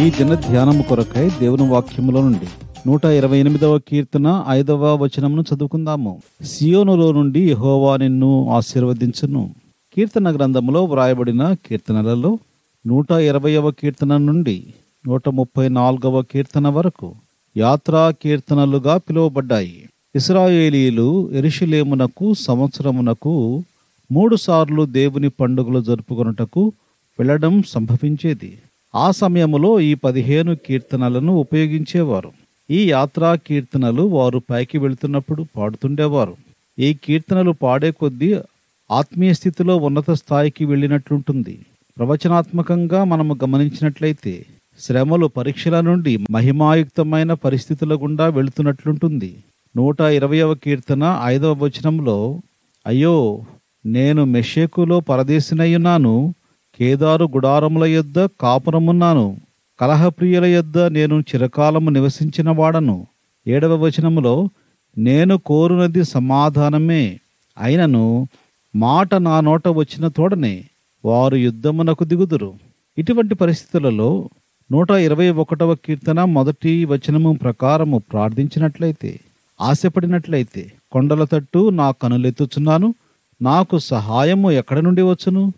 ఈ దిన ధ్యానము కొరకై దేవుని వాక్యములో నుండి నూట ఇరవై ఎనిమిదవ కీర్తన ఐదవ వచనమును చదువుకుందాము. సియోనులో నుండి యహోవా నిన్ను ఆశీర్వదించును. కీర్తన గ్రంథములో వ్రాయబడిన కీర్తనలలో నూట ఇరవయవ కీర్తన నుండి నూట ముప్పై నాలుగవ కీర్తన వరకు యాత్రా కీర్తనలుగా పిలువబడ్డాయి. ఇస్రాయేలీలు ఎరుషులేమునకు సంవత్సరమునకు మూడుసార్లు దేవుని పండుగలు జరుపుకొనుటకు వెళ్ళడం సంభవించేది. ఆ సమయంలో ఈ పదిహేను కీర్తనలను ఉపయోగించేవారు. ఈ యాత్రా కీర్తనలు వారు పైకి వెళుతున్నప్పుడు పాడుతుండేవారు. ఈ కీర్తనలు పాడే కొద్దీ ఆత్మీయ స్థితిలో ఉన్నత స్థాయికి వెళ్ళినట్లుంటుంది. ప్రవచనాత్మకంగా మనము గమనించినట్లయితే శ్రమలు పరీక్షల నుండి మహిమాయుక్తమైన పరిస్థితుల గుండా వెళుతున్నట్లుంటుంది. నూట ఇరవయవ కీర్తన ఐదవ వచనంలో అయ్యో నేను మెషేకులో పరదేశినయ్యున్నాను. కేదారు గుడారముల యొద్ద కాపురమున్నాను. కలహప్రియుల యొద్ద నేను చిరకాలము నివసించిన వాడను. ఏడవ వచనములో నేను కోరునది సమాధానమే. అయినను మాట నా నోట వచ్చిన తోడనే వారు యుద్ధమునకు దిగుదురు. ఇటువంటి పరిస్థితులలో నూట ఇరవై ఒకటవ కీర్తన మొదటి వచనము ప్రకారము ప్రార్థించినట్లయితే ఆశపడినట్లయితే కొండల తట్టు నా కనులెత్తుచున్నాను. నాకు సహాయము ఎక్కడి నుండి వచ్చును?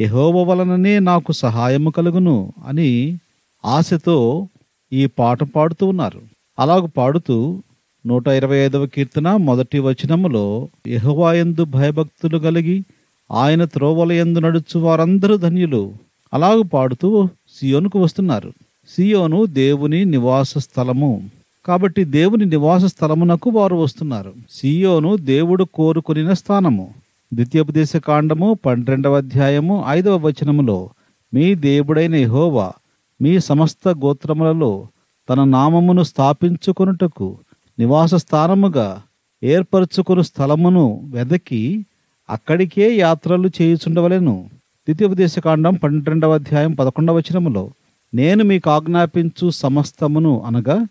యహోవ వలననే నాకు సహాయము కలుగును అని ఆశతో ఈ పాట పాడుతూ ఉన్నారు. అలాగ పాడుతూ నూట ఇరవై ఐదవ కీర్తన మొదటి వచనములో యెహోవాయందు భయభక్తులు కలిగి ఆయన త్రోవల ఎందు నడుచు వారందరూ ధన్యులు. అలాగ పాడుతూ సియోనుకు వస్తున్నారు. సియోను దేవుని నివాస స్థలము. కాబట్టి దేవుని నివాస స్థలమునకు వారు వస్తున్నారు. సియోను దేవుడు కోరుకుని స్థానము. ద్వితీయోపదేశ కాండము పన్నెండవ అధ్యాయము ఐదవ వచనములో మీ దేవుడైన యహోవా మీ సమస్త గోత్రములలో తన నామమును స్థాపించుకొనుటకు నివాస స్థానముగా ఏర్పరచుకుని స్థలమును వెదకి అక్కడికే యాత్రలు చేయుచుండవలెను. ద్వితీయోపదేశ కాండం పన్నెండవ అధ్యాయం పదకొండవ వచనములో నేను మీకు ఆజ్ఞాపించు సమస్తమును అనగా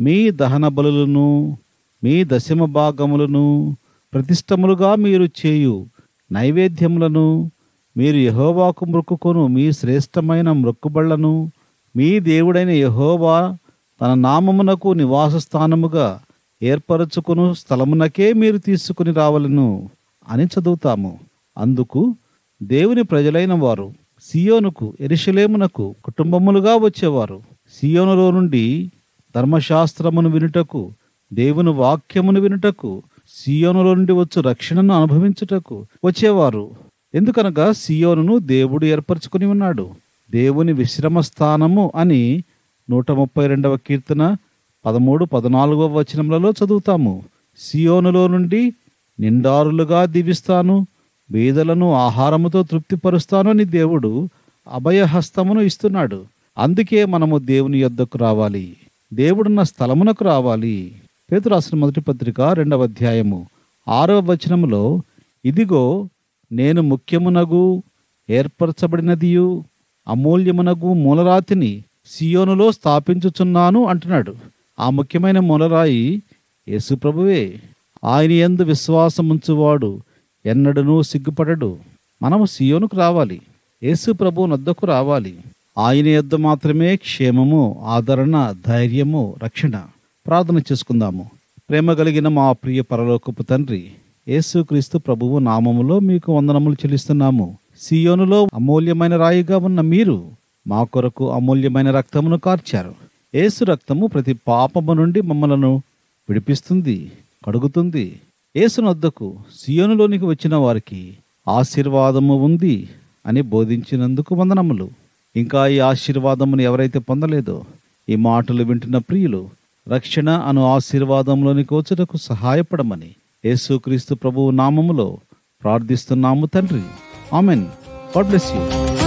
మీ దహన బలులను మీ దశమ భాగములను ప్రతిష్టములుగా మీరు చేయు నైవేద్యములను మీరు యహోవాకు మొక్కుకొను మీ శ్రేష్టమైన మొక్కుబళ్ళను మీ దేవుడైన యహోవా తన నామమునకు నివాస స్థానముగా ఏర్పరచుకును స్థలమునకే మీరు తీసుకుని రావలను అని చదువుతాము. అందుకు దేవుని ప్రజలైన వారు సియోనుకు ఎరిశలేమునకు కుటుంబములుగా వచ్చేవారు. సియోనులో నుండి ధర్మశాస్త్రమును వినుటకు దేవుని వాక్యమును వినుటకు సియోనులో నుండి వచ్చు రక్షణను అనుభవించుటకు వచ్చేవారు. ఎందుకనగా సియోనును దేవుడు ఏర్పరచుకుని ఉన్నాడు. దేవుని విశ్రమ స్థానము అని నూట ముప్పై రెండవ కీర్తన పదమూడు పద్నాలుగవ వచనములలో చదువుతాము. సియోనులో నుండి నిండారులుగా దీవిస్తాను బీదలను ఆహారముతో తృప్తిపరుస్తాను అని దేవుడు అభయహస్తమును ఇస్తున్నాడు. అందుకే మనము దేవుని యొద్దకు రావాలి. దేవుడున్న స్థలమునకు రావాలి. పేతురు రాసిన మొదటి పత్రిక రెండవ అధ్యాయము. ఆరవ వచనములో ఇదిగో నేను ముఖ్యమునగు ఏర్పరచబడినదియు అమూల్యమునగు మూలరాతిని సియోనులో స్థాపించుచున్నాను అంటున్నాడు. ఆ ముఖ్యమైన మూలరాయి యేసుప్రభువే ఆయన యందు విశ్వాసముంచువాడు ఎన్నడనూ సిగ్గుపడడు. మనము సియోనుకు రావాలి. యేసు ప్రభు నద్దకు రావాలి. ఆయన యొద్ద మాత్రమే క్షేమము ఆదరణ ధైర్యము రక్షణ. ప్రార్థన చేసుకుందాము. ప్రేమ కలిగిన మా ప్రియ పరలోకపు తండ్రి యేసుక్రీస్తు ప్రభువు నామములో మీకు వందనములు చెల్లిస్తున్నాము. సియోనులో అమూల్యమైన రాయిగా ఉన్న మీరు మా కొరకు అమూల్యమైన రక్తమును కార్చారు. ఏసు రక్తము ప్రతి పాపము నుండి మమ్మలను విడిపిస్తుంది కడుగుతుంది. ఏసునొద్దకు సియోనులోనికి వచ్చిన వారికి ఆశీర్వాదము ఉంది అని బోధించినందుకు వందనములు. ఇంకా ఈ ఆశీర్వాదమును ఎవరైతే పొందలేదో ఈ మాటలు వింటున్న ప్రియులు రక్షణ అను ఆశీర్వాదంలోనికి వచ్చుటకు సహాయపడమని యేసుక్రీస్తు ప్రభువు నామములో ప్రార్థిస్తున్నాము తండ్రి. ఆమెన్. God bless you.